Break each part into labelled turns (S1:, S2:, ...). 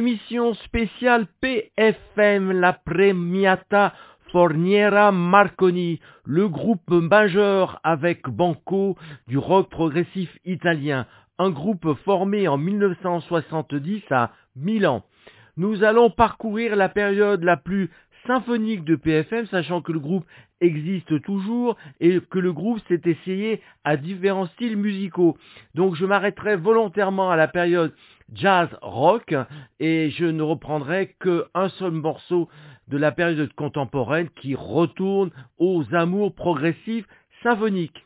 S1: Émission spéciale PFM, la Premiata Forniera Marconi, le groupe majeur avec Banco du rock progressif italien, un groupe formé en 1970 à Milan. Nous allons parcourir la période la plus symphonique de PFM, sachant que le groupe existe toujours et que le groupe s'est essayé à différents styles musicaux. Donc je m'arrêterai volontairement à la période jazz rock et je ne reprendrai qu'un seul morceau de la période contemporaine qui retourne aux amours progressifs symphoniques.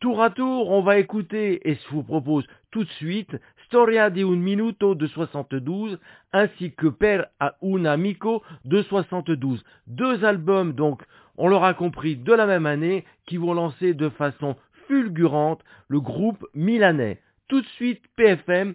S1: Tour à tour, on va écouter, et je vous propose tout de suite, Storia di un minuto de 72, ainsi que Per a un amico de 72. Deux albums, donc, on l'aura compris, de la même année, qui vont lancer de façon fulgurante le groupe milanais. Tout de suite, PFM,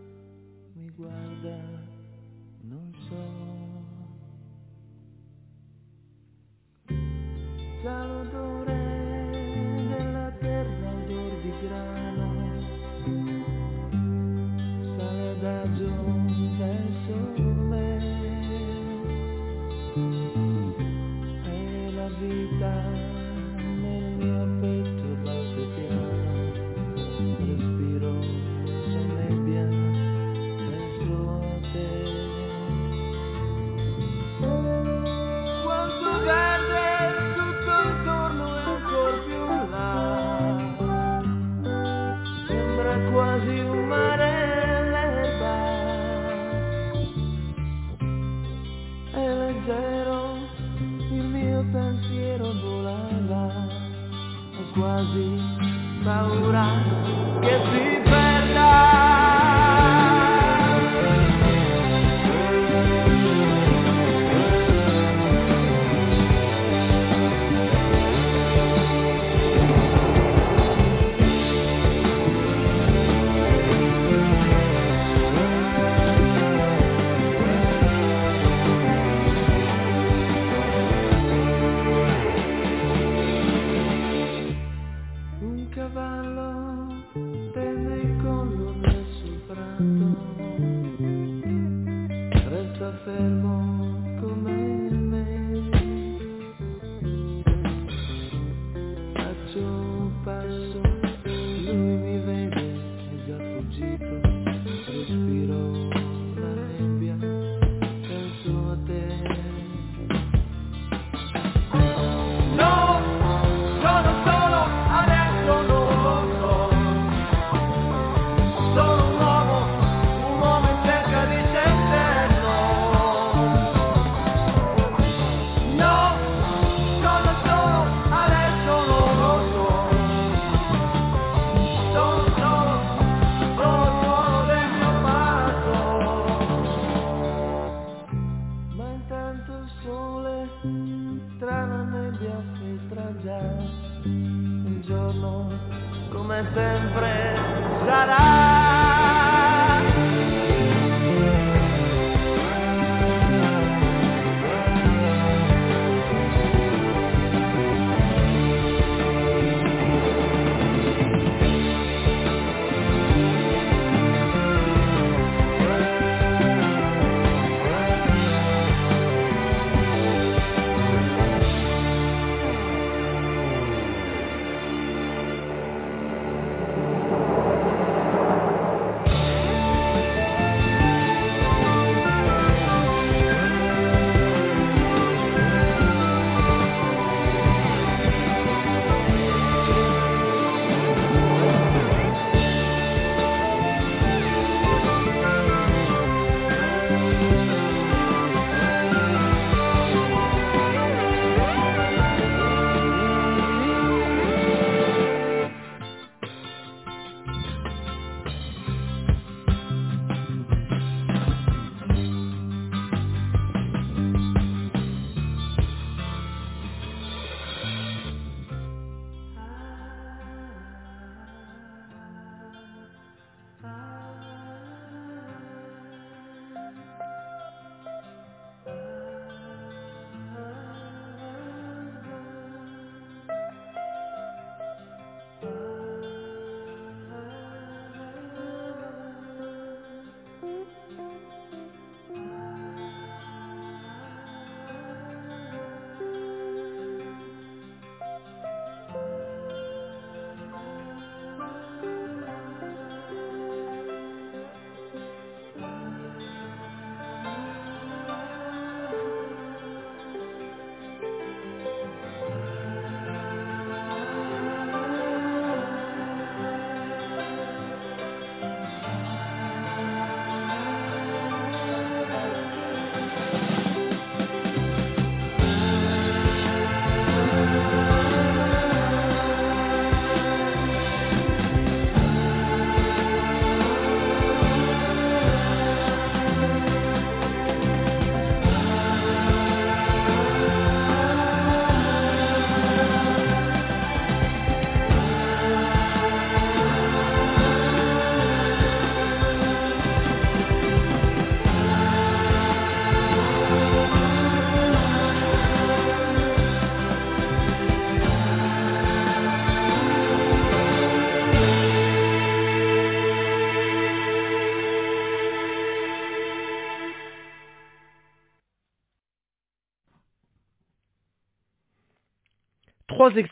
S2: guarda, non so.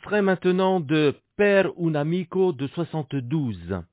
S2: Trois extraits maintenant de Per un amico de 72.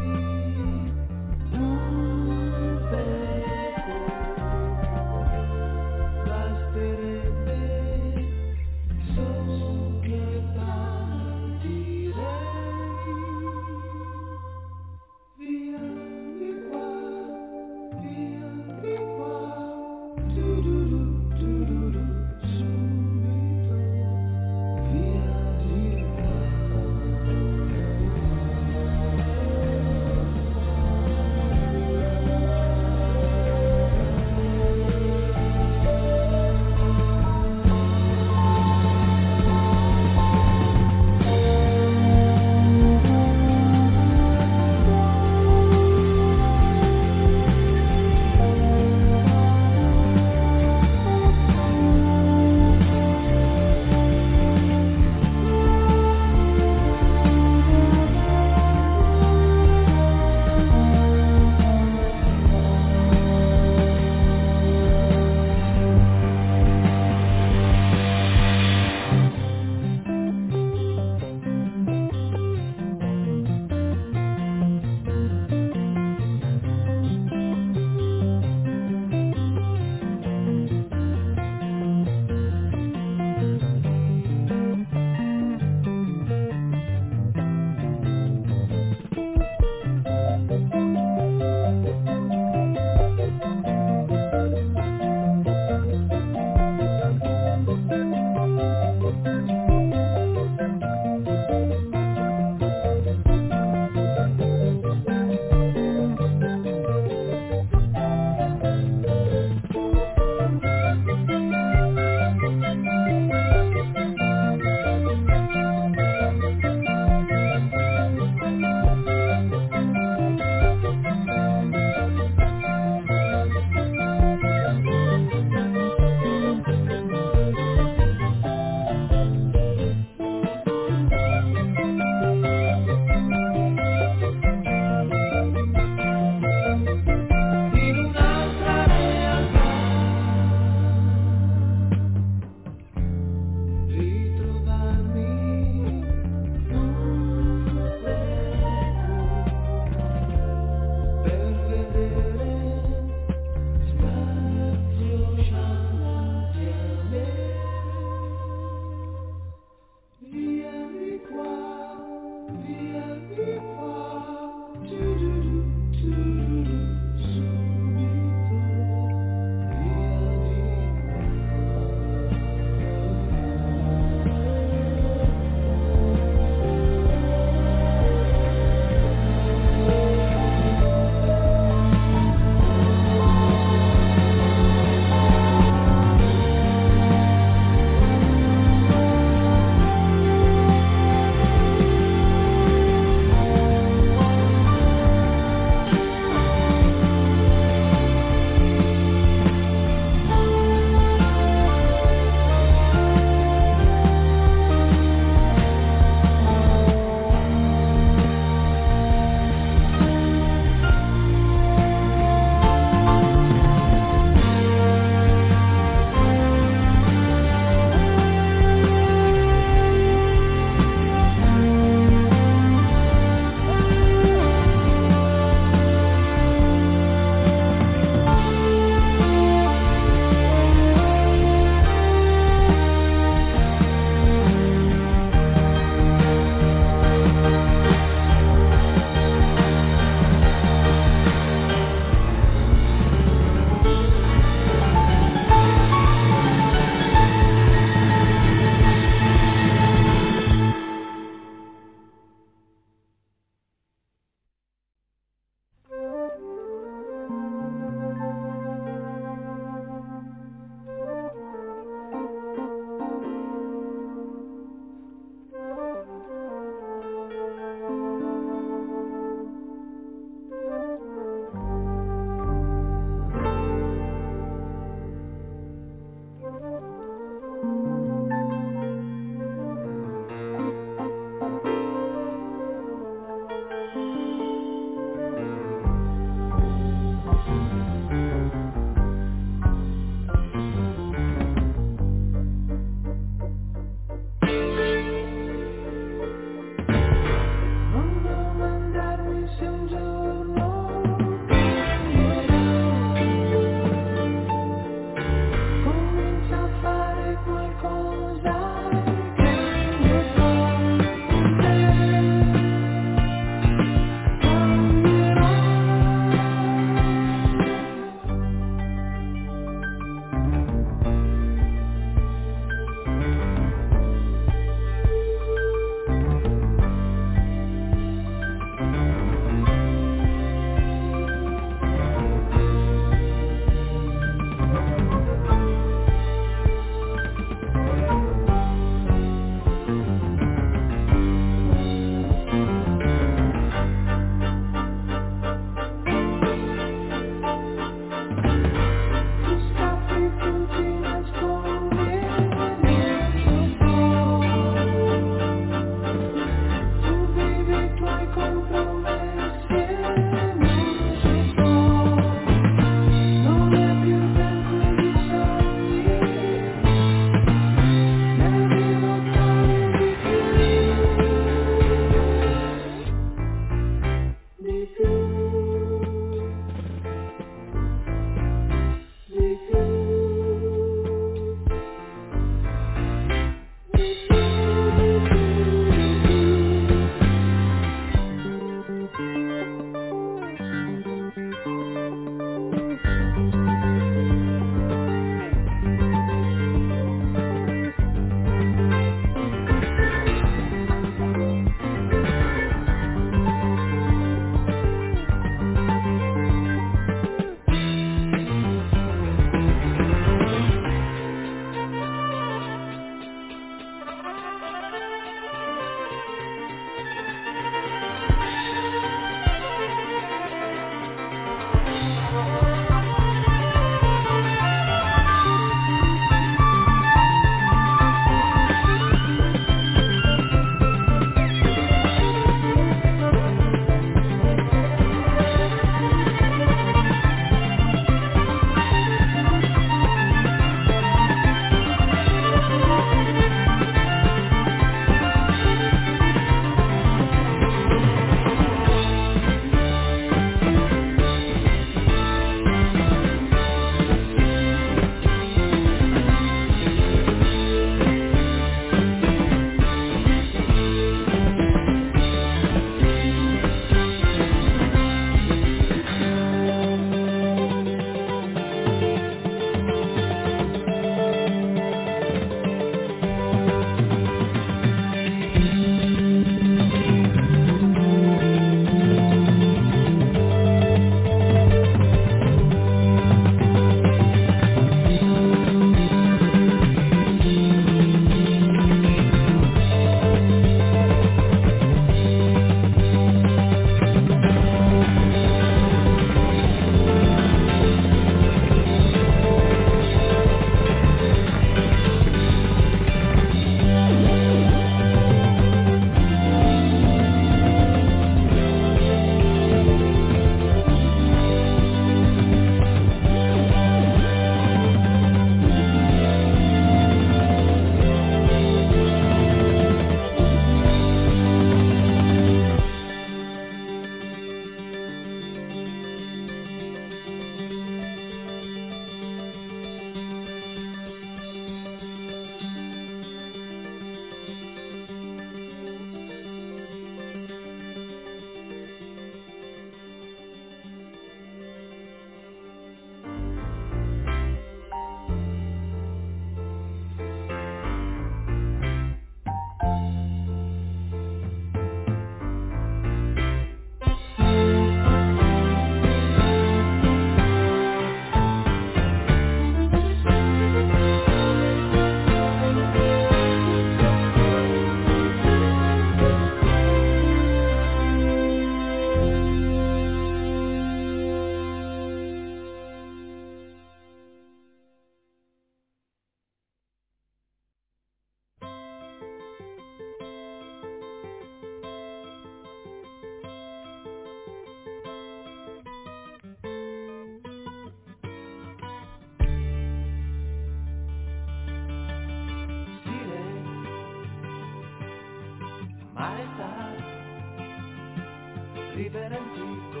S2: libera in cibo,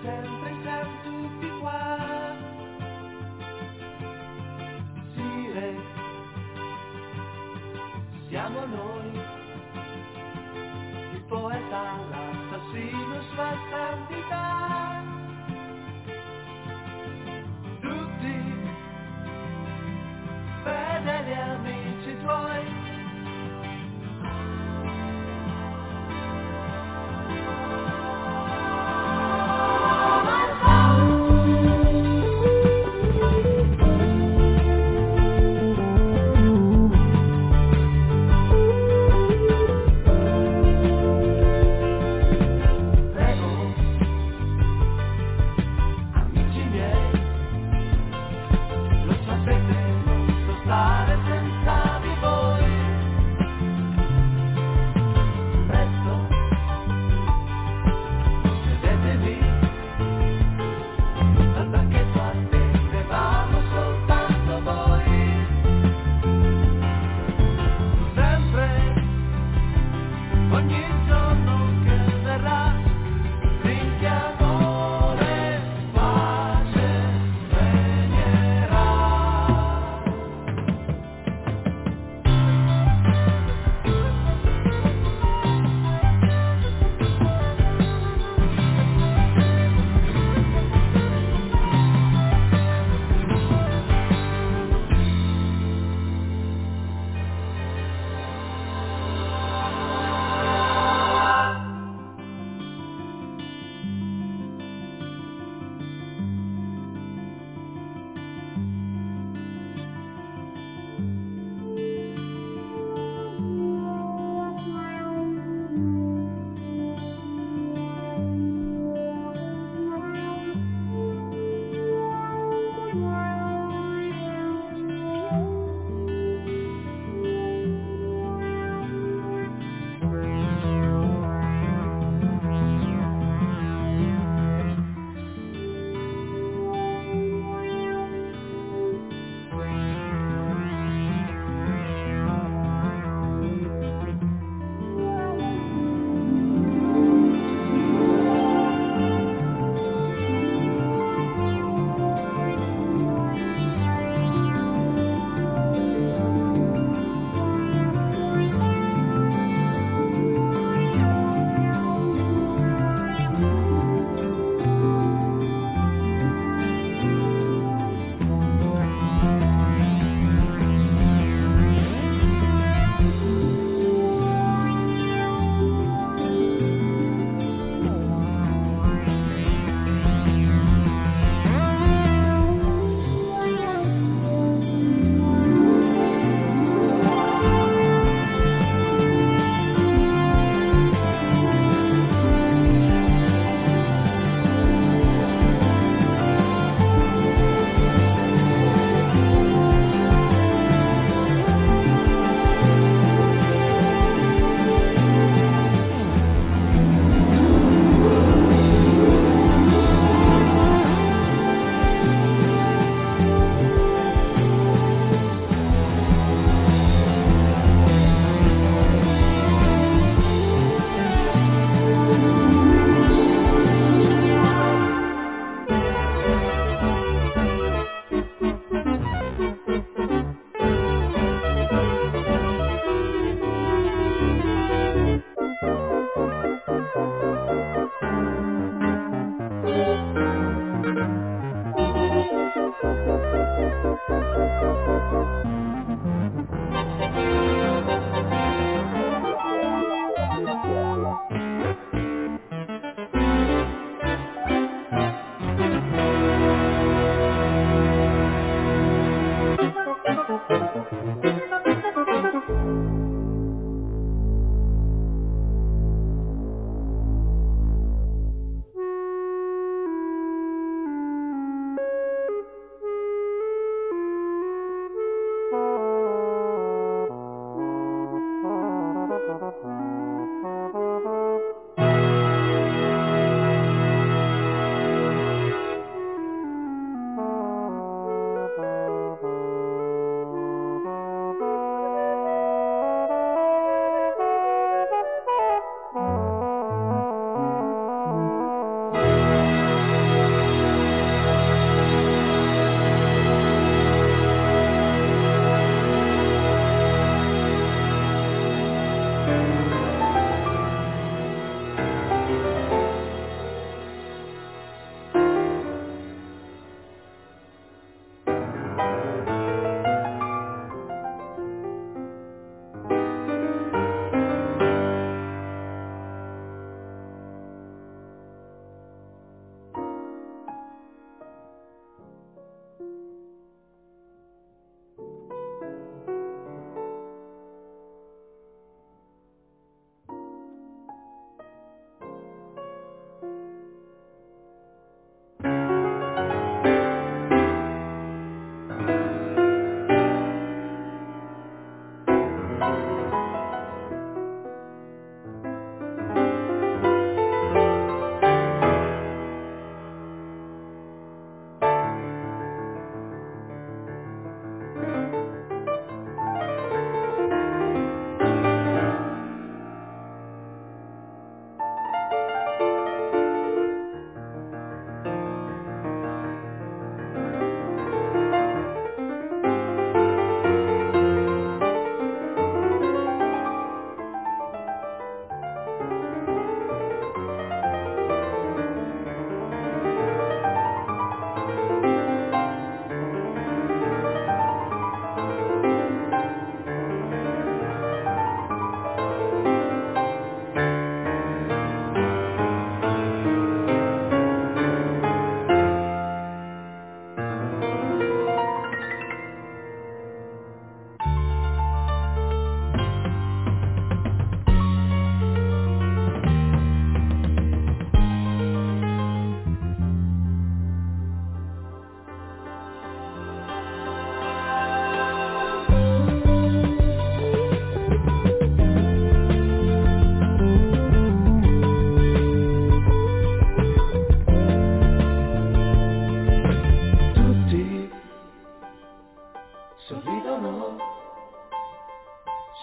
S2: sempre siamo tutti qua. Sire, siamo noi.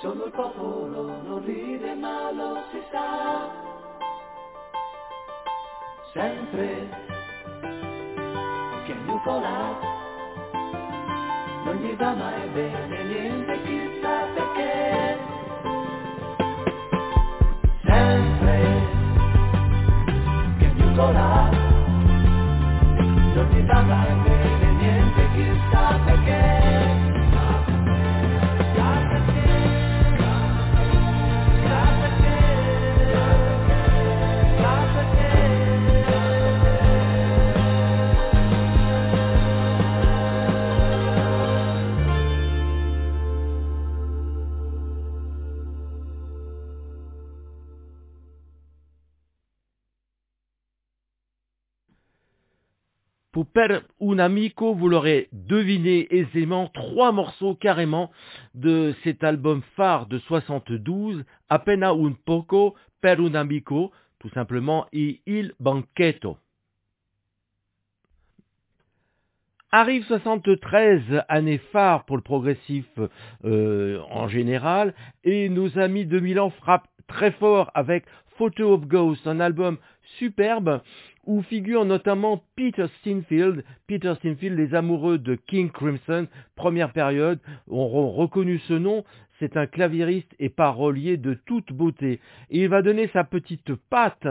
S2: Solo il popolo non ride ma lo si sa. Sempre che Nicola non gli va mai bene niente chissà perché. Sempre che Nicola non gli va mai bene.
S1: Per un amico, vous l'aurez deviné aisément, trois morceaux carrément de cet album phare de 72, Appena un poco, Per un amico, tout simplement, et Il Banchetto. Arrive 73, année phare pour le progressif euh, en général, et nos amis de Milan frappent très fort avec Photo of Ghost, un album superbe où figure notamment Peter Steinfield. Peter Steinfield, les amoureux de King Crimson, première période, auront reconnu ce nom. C'est un claviériste et parolier de toute beauté. Et il va donner sa petite patte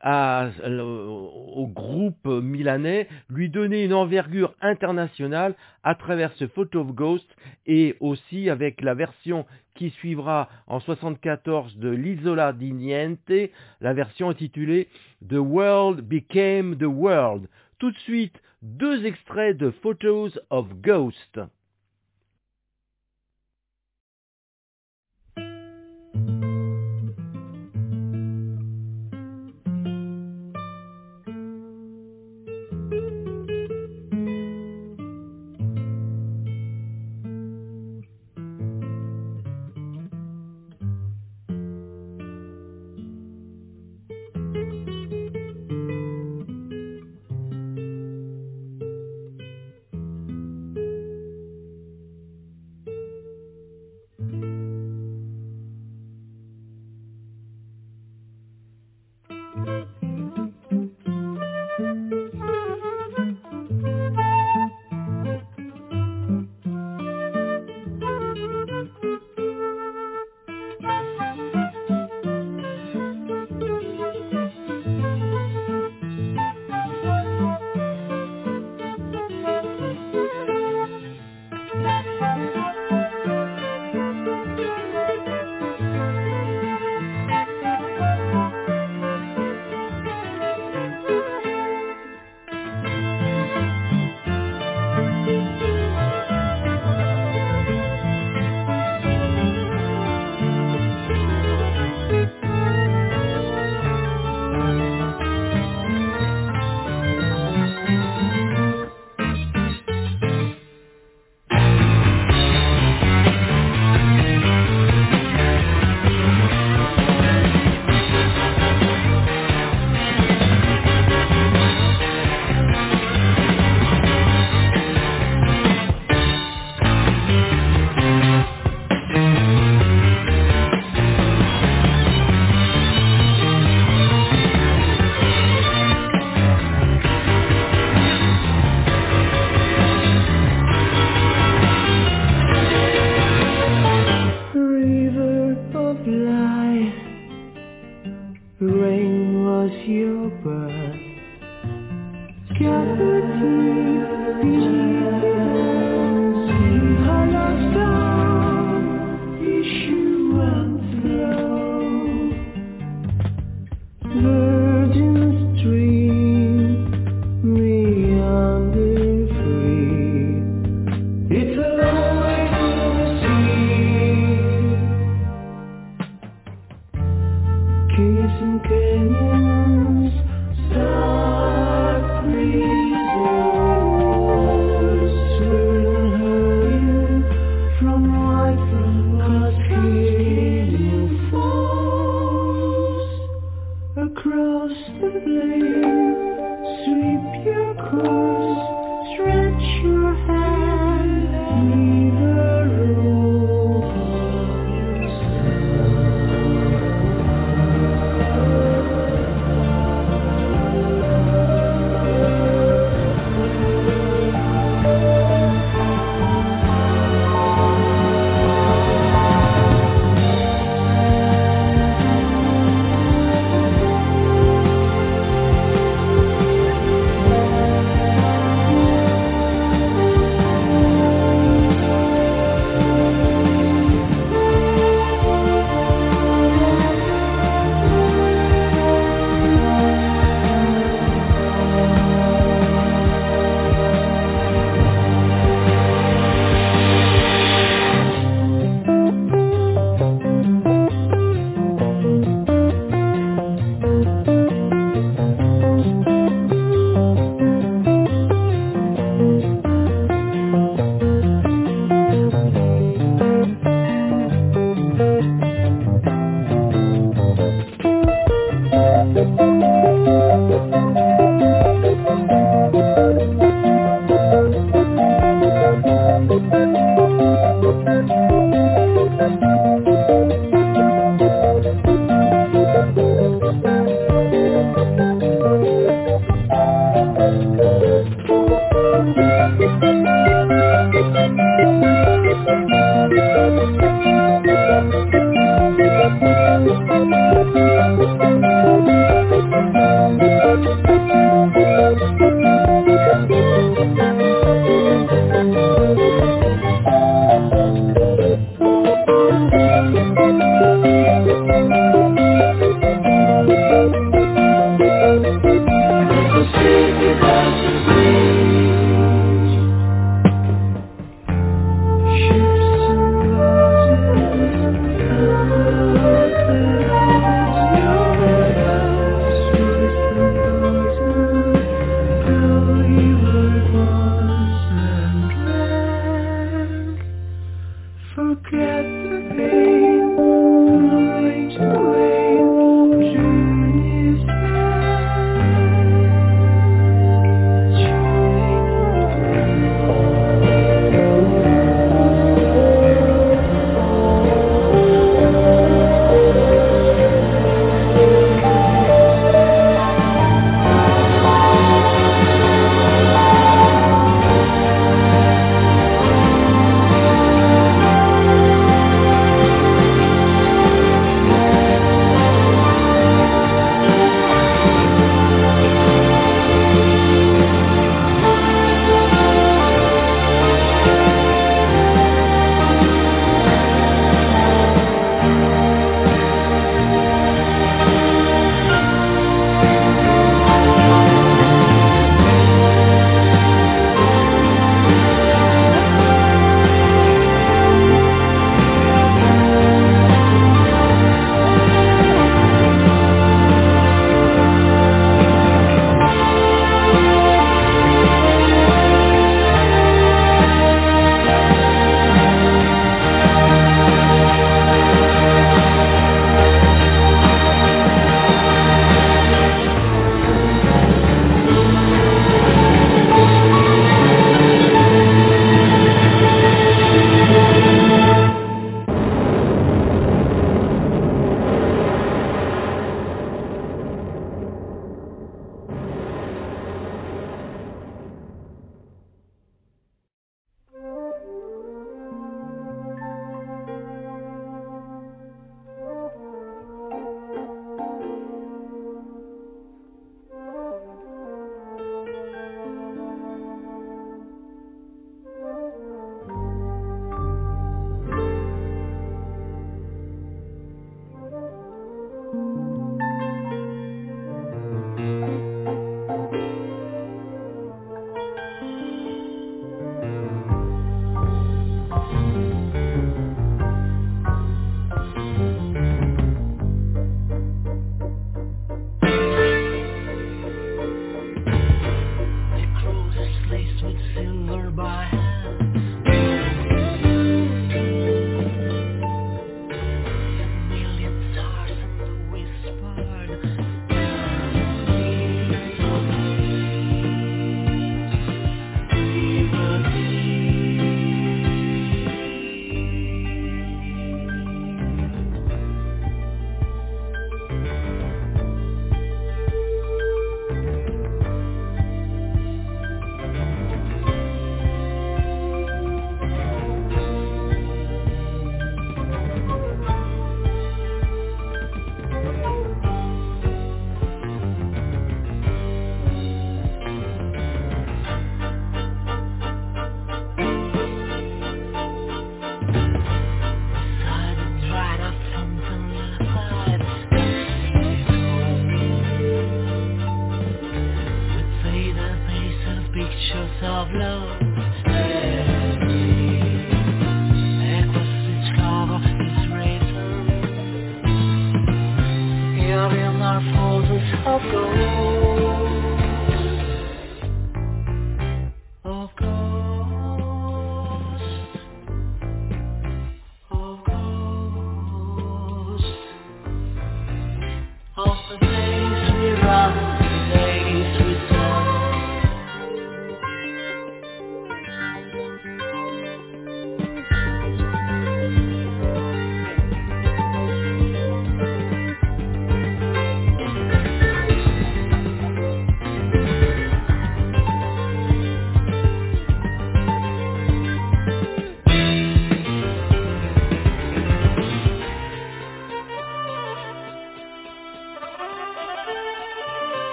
S1: à- au groupe milanais, lui donner une envergure internationale à travers ce Photo of Ghost et aussi avec la version qui suivra en 74 de l'Isola di Niente, la version intitulée The World Became the World. Tout de suite, deux extraits de Photos of Ghost.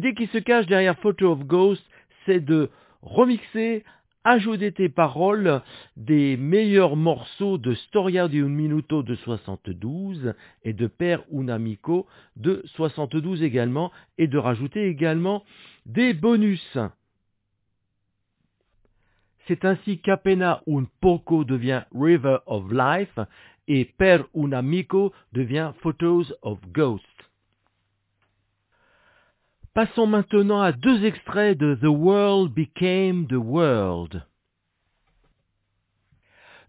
S1: L'idée qui se cache derrière Photo of Ghost, c'est de remixer, ajouter des paroles des meilleurs morceaux de Storia di un Minuto de 72 et de Per un Amico de 72 également, et de rajouter également des bonus. C'est ainsi qu'Appena un poco devient River of Life et Per un Amico devient Photos of Ghost. Passons maintenant à deux extraits de The World Became the World.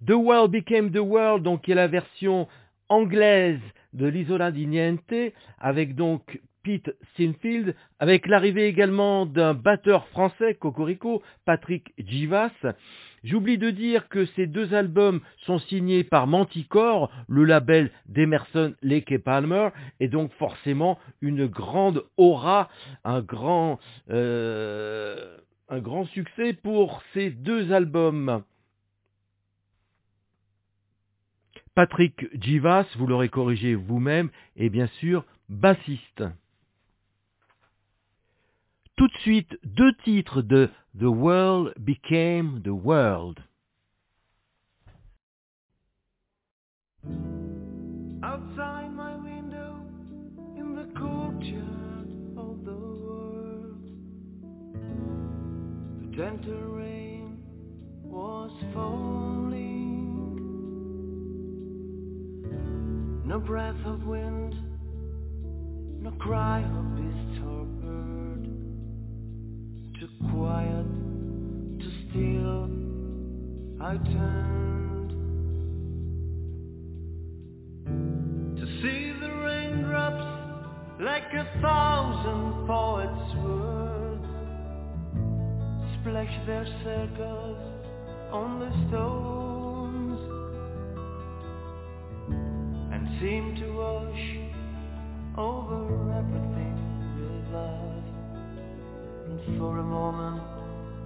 S1: The World Became the World, donc est la version anglaise de l'Isola di Niente, avec donc Pete Sinfield, avec l'arrivée également d'un batteur français, Cocorico, Patrick Givas. J'oublie de dire que ces deux albums sont signés par Manticore, le label d'Emerson, Lake et Palmer, et donc forcément une grande aura, un grand, euh, un grand succès pour ces deux albums. Patrick Givas, vous l'aurez corrigé vous-même, est bien sûr bassiste. Tout de suite, deux titres de The World Became the World.
S2: Outside my window, in the courtyard of the world, the gentle rain was falling. No breath of wind, no cry of too quiet, too still. I turned to see the raindrops like a thousand poets' words splash their circles on the stones and seem to wash over everything with love. For a moment,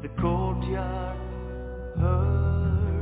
S2: the courtyard heard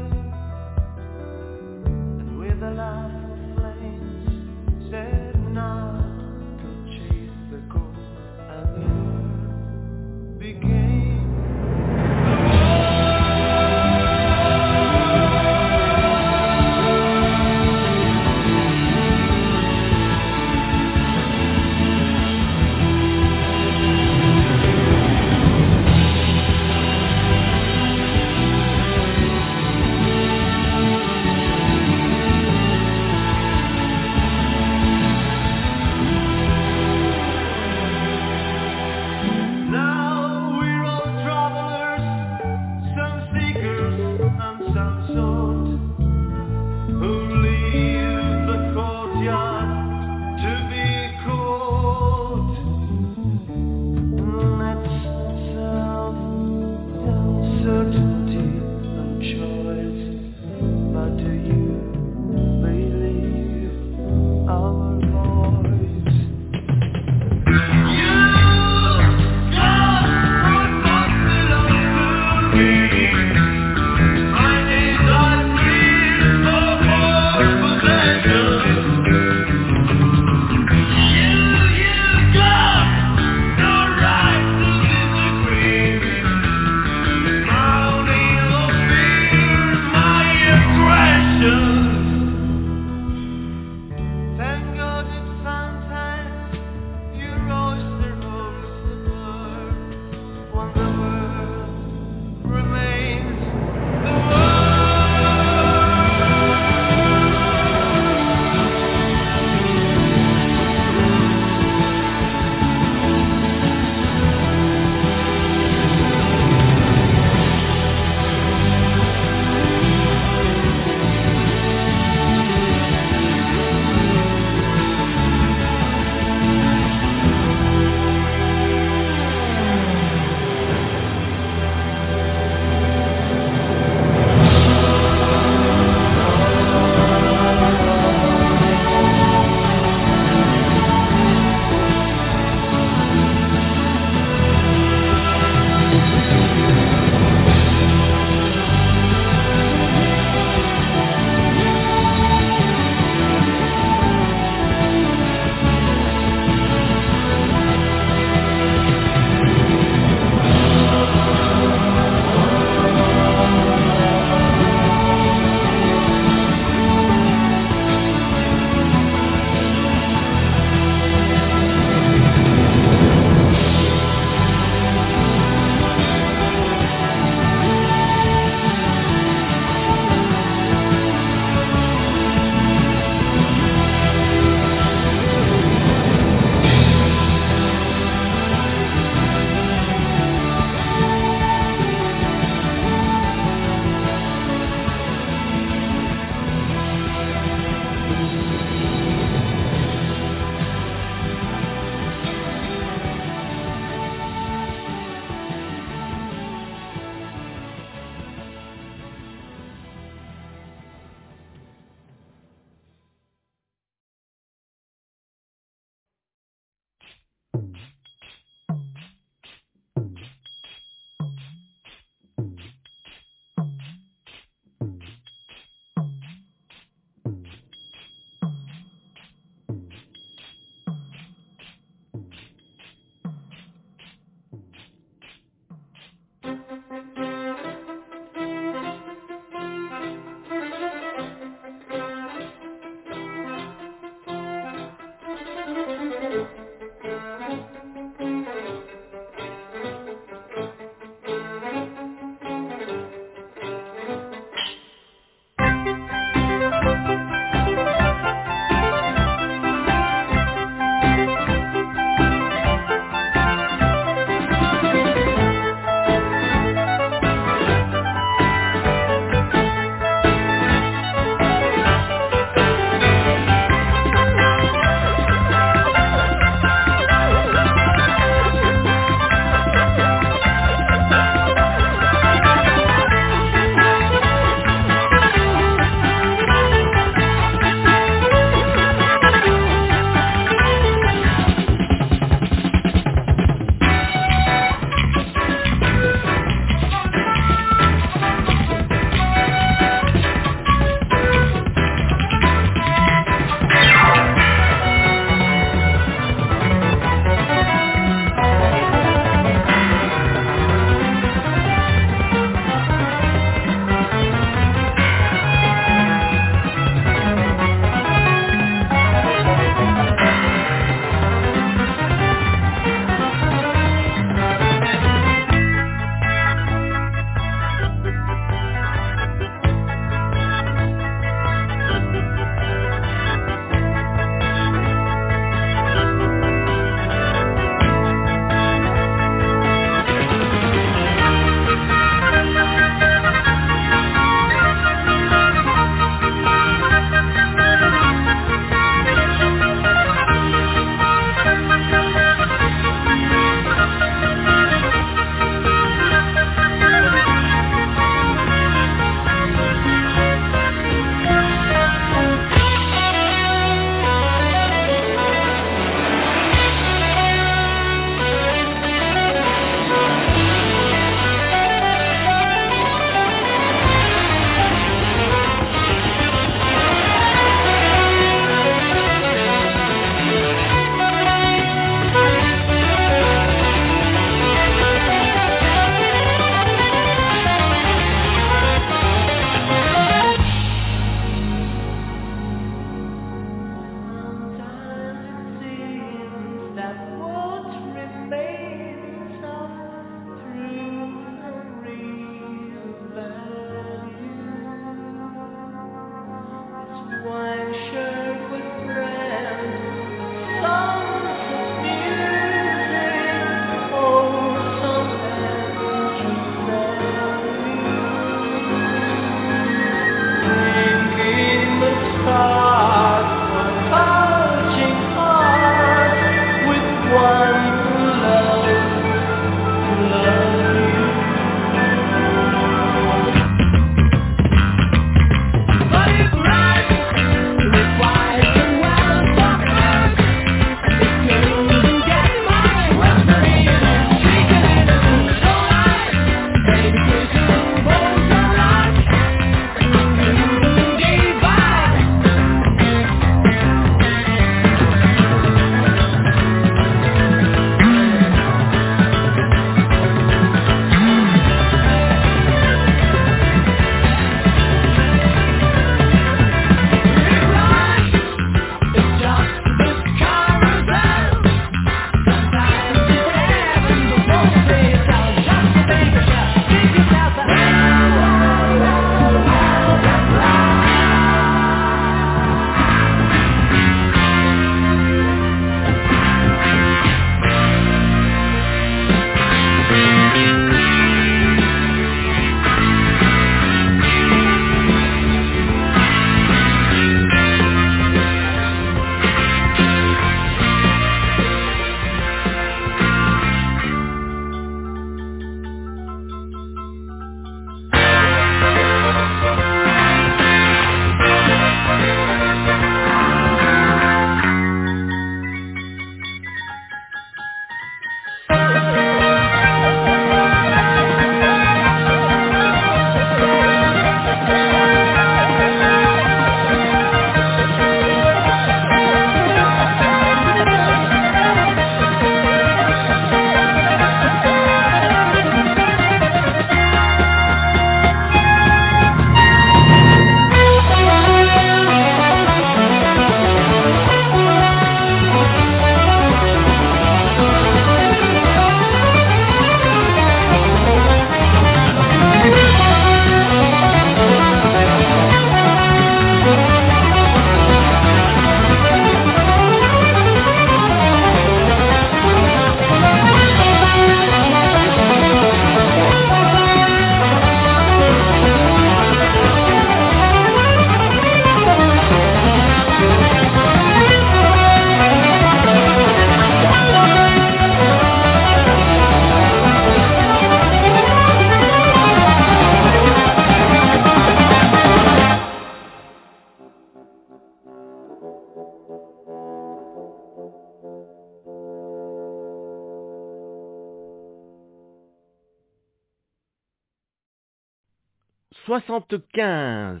S3: 75,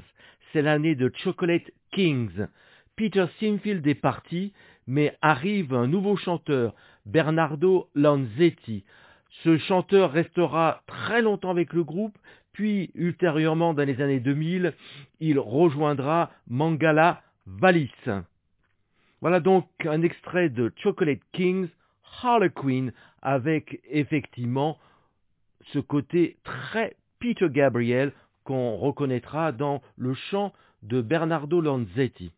S3: c'est l'année de Chocolate Kings. Peter Sinfield est parti, mais arrive un nouveau chanteur, Bernardo Lanzetti. Ce chanteur restera très longtemps avec le groupe, puis ultérieurement dans les années 2000, il rejoindra Mangala Valis. Voilà donc un extrait de Chocolate Kings, Harlequin, avec effectivement ce côté très Peter Gabriel qu'on reconnaîtra dans le chant de Bernardo Lanzetti.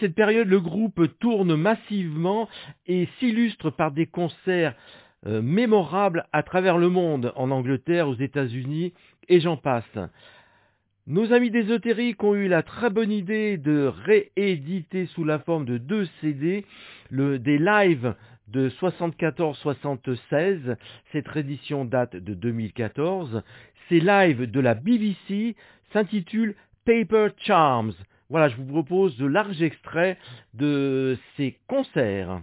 S1: Cette période, le groupe tourne massivement et s'illustre par des concerts euh, mémorables à travers le monde, en Angleterre, aux États-Unis, et j'en passe. Nos amis d'Ésotérique ont eu la très bonne idée de rééditer sous la forme de deux CD le, des lives de 74-76. Cette réédition date de 2014. Ces lives de la BBC s'intitulent Paper Charms. Voilà, je vous propose de larges extraits de ces concerts.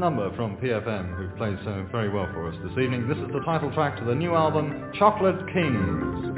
S4: Number from PFM, who played so very well for us this evening. This is the title track to the new album, Chocolate Kings.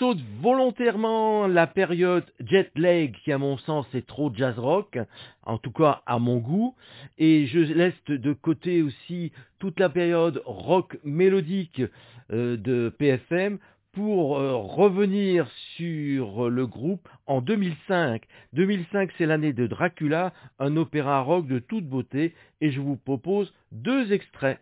S1: Saute volontairement la période jet lag qui à mon sens est trop jazz rock, en tout cas à mon goût, et je laisse de côté aussi toute la période rock mélodique euh, de PFM pour euh, revenir sur le groupe en 2005. 2005 c'est l'année de Dracula, un opéra rock de toute beauté, et je vous propose deux extraits.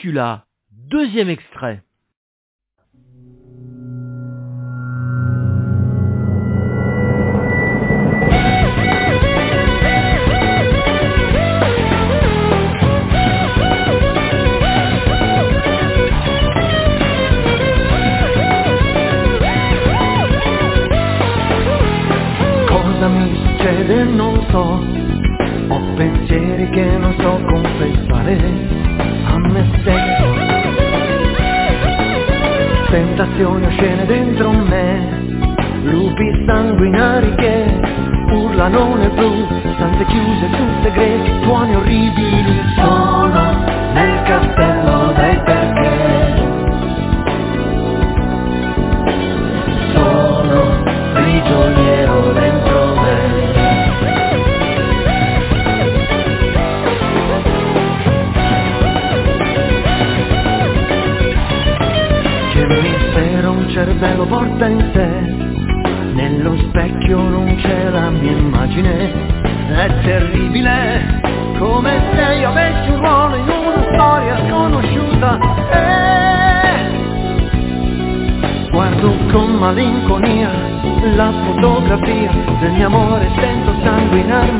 S1: Dracula, deuxième extrait.
S2: Urlano nel blu, stanze chiuse su segreti, suoni orribili. Sono nel castello dei perché. Sono prigioniero dentro me. Che mistero un cervello porta in del mio amore sento sanguinarmi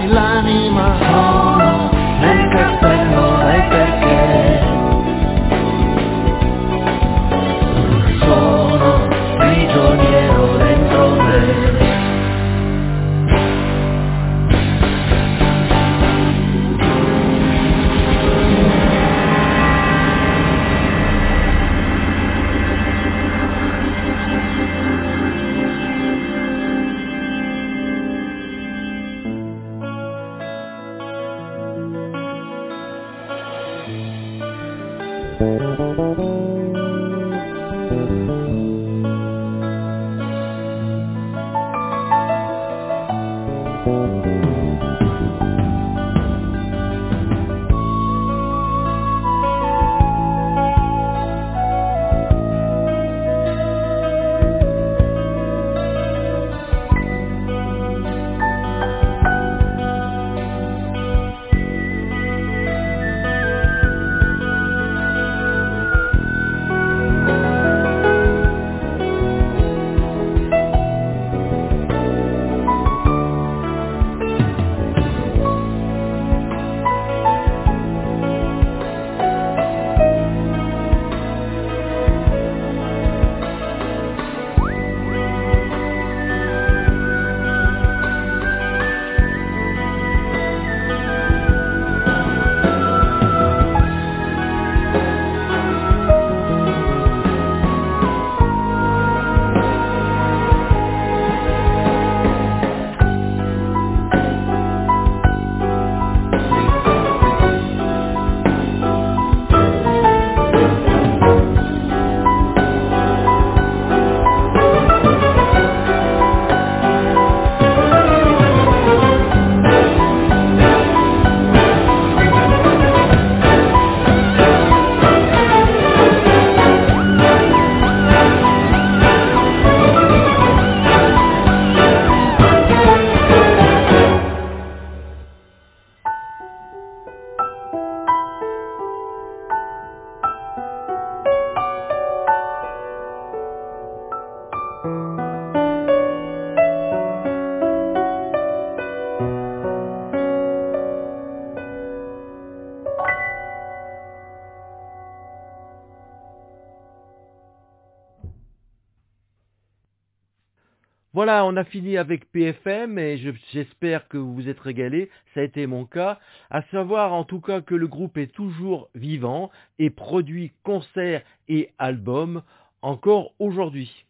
S1: Voilà, on a fini avec PFM et je- j'espère que vous vous êtes régalés. Ça a été mon cas. À savoir en tout cas que le groupe est toujours vivant et produit concerts et albums encore aujourd'hui.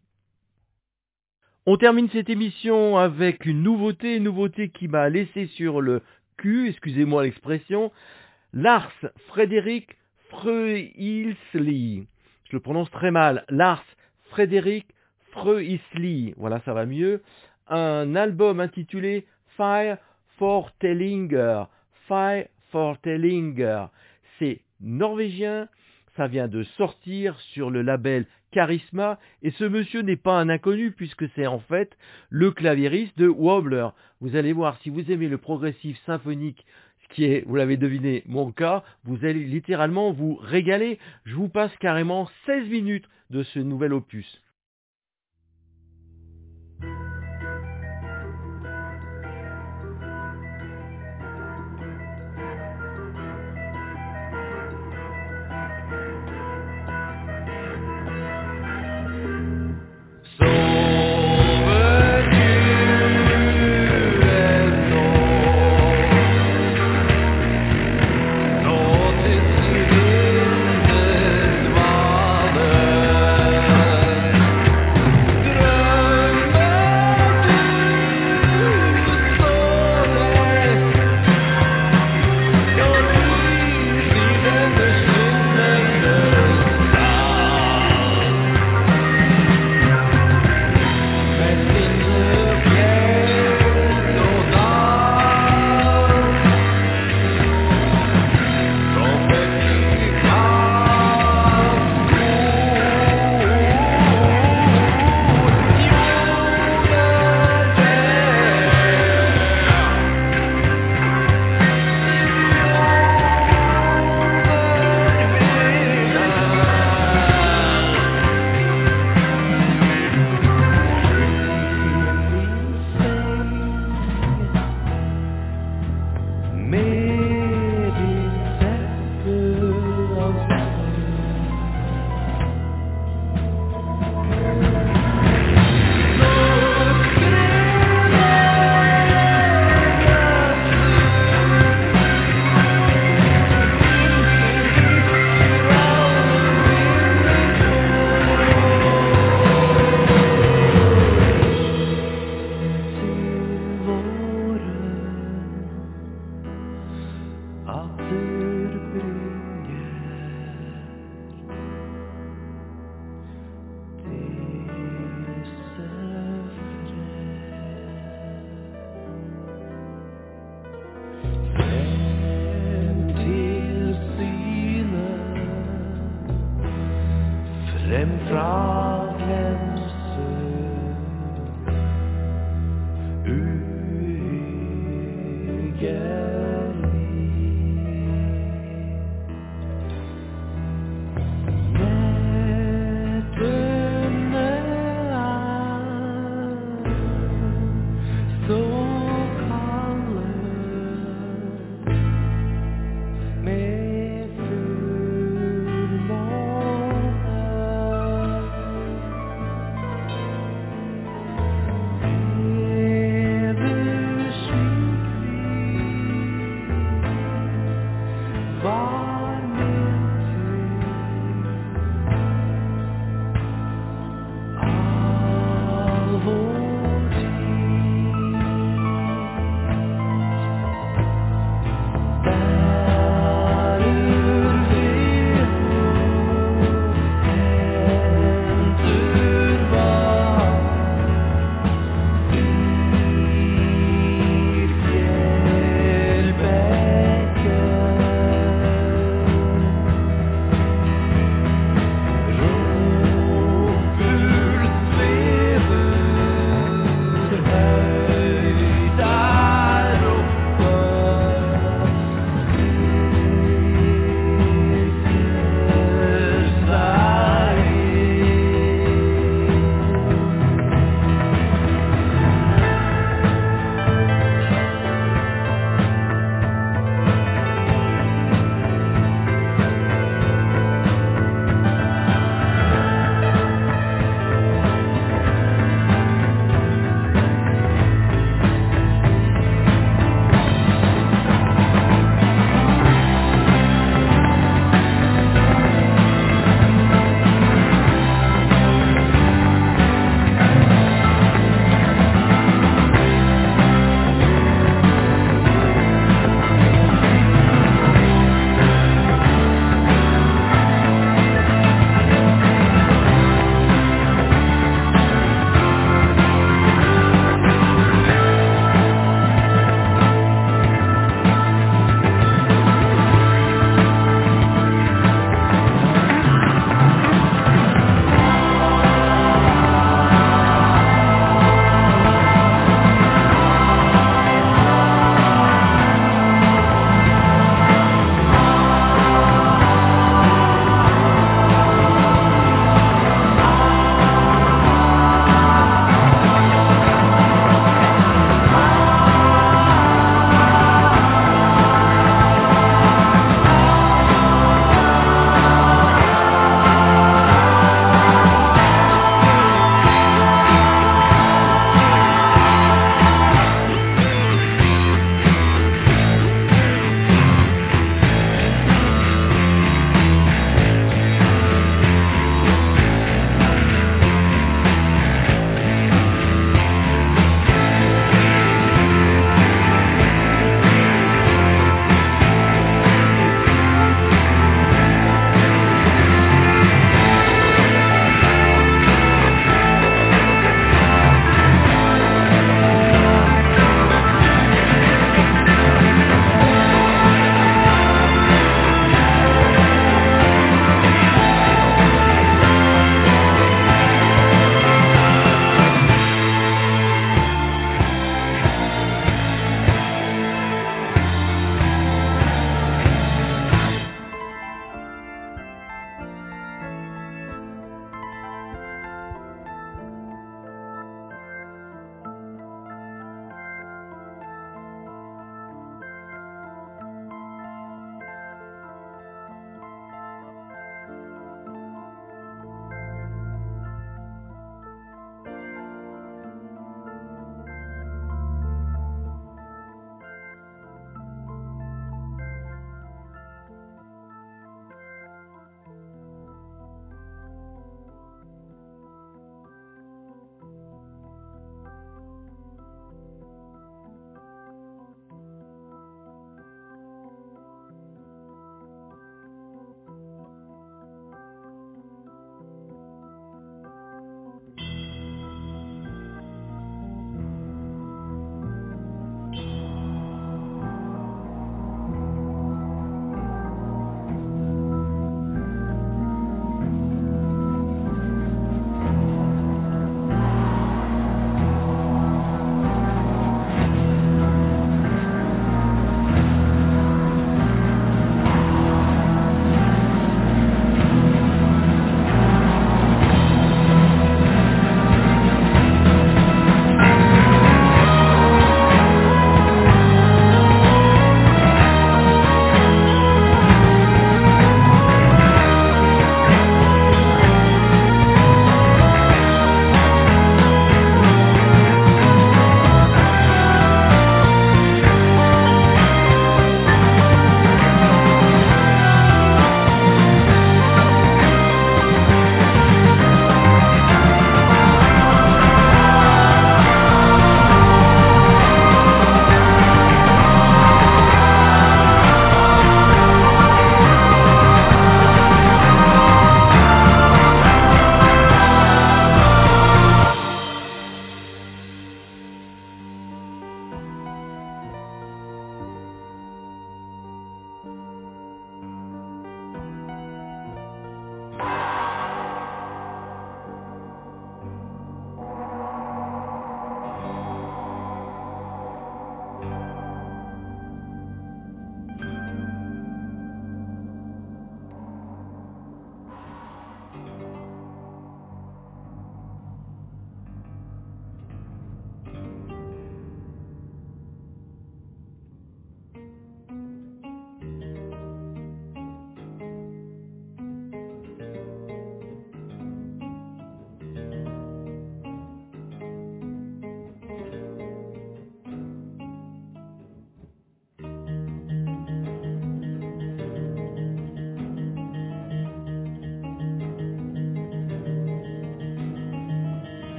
S1: On termine cette émission avec une nouveauté, une nouveauté qui m'a laissé sur le cul, excusez-moi l'expression, Lars Frédéric Freuilsli. Je le prononce très mal. Lars Frédéric Freuisli, voilà ça va mieux, un album intitulé Fire for Tellinger. Fire for Tellinger. C'est norvégien, ça vient de sortir sur le label Charisma, et ce monsieur n'est pas un inconnu puisque c'est en fait le claviériste de Wobbler. Vous allez voir, si vous aimez le progressif symphonique,
S2: qui est, vous l'avez deviné, mon cas, vous allez littéralement vous régaler. Je vous passe carrément 16 minutes de ce nouvel opus.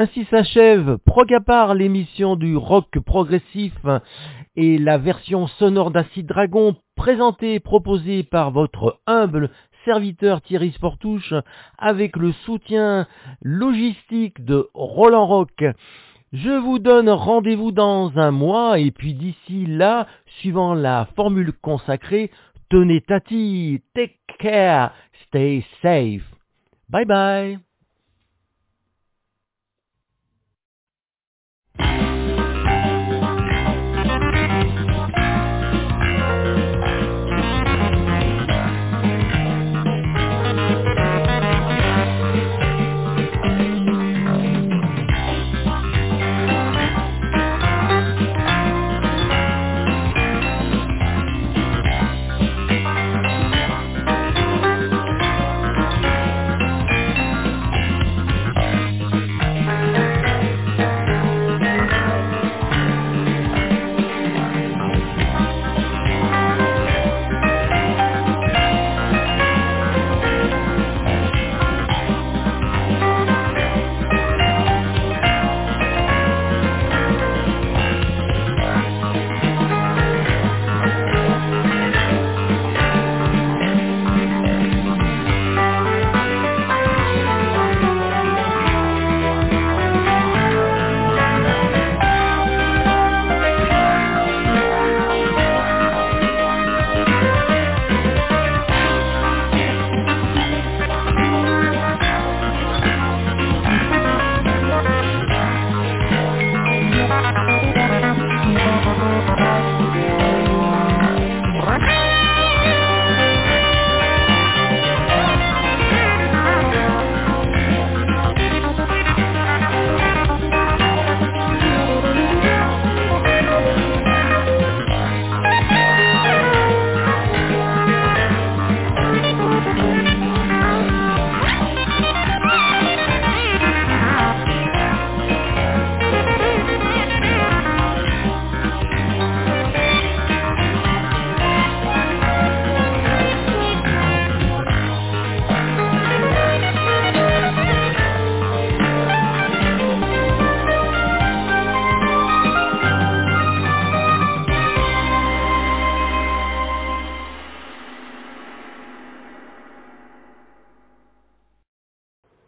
S1: Ainsi s'achève Progapar, l'émission du rock progressif et la version sonore d'Acid Dragon présentée et proposée par votre humble serviteur Thierry Sportouche avec le soutien logistique de Roland Rock. Je vous donne rendez-vous dans un mois et puis d'ici là, suivant la formule consacrée, tenez tati, take care, stay safe. Bye bye. Thank you.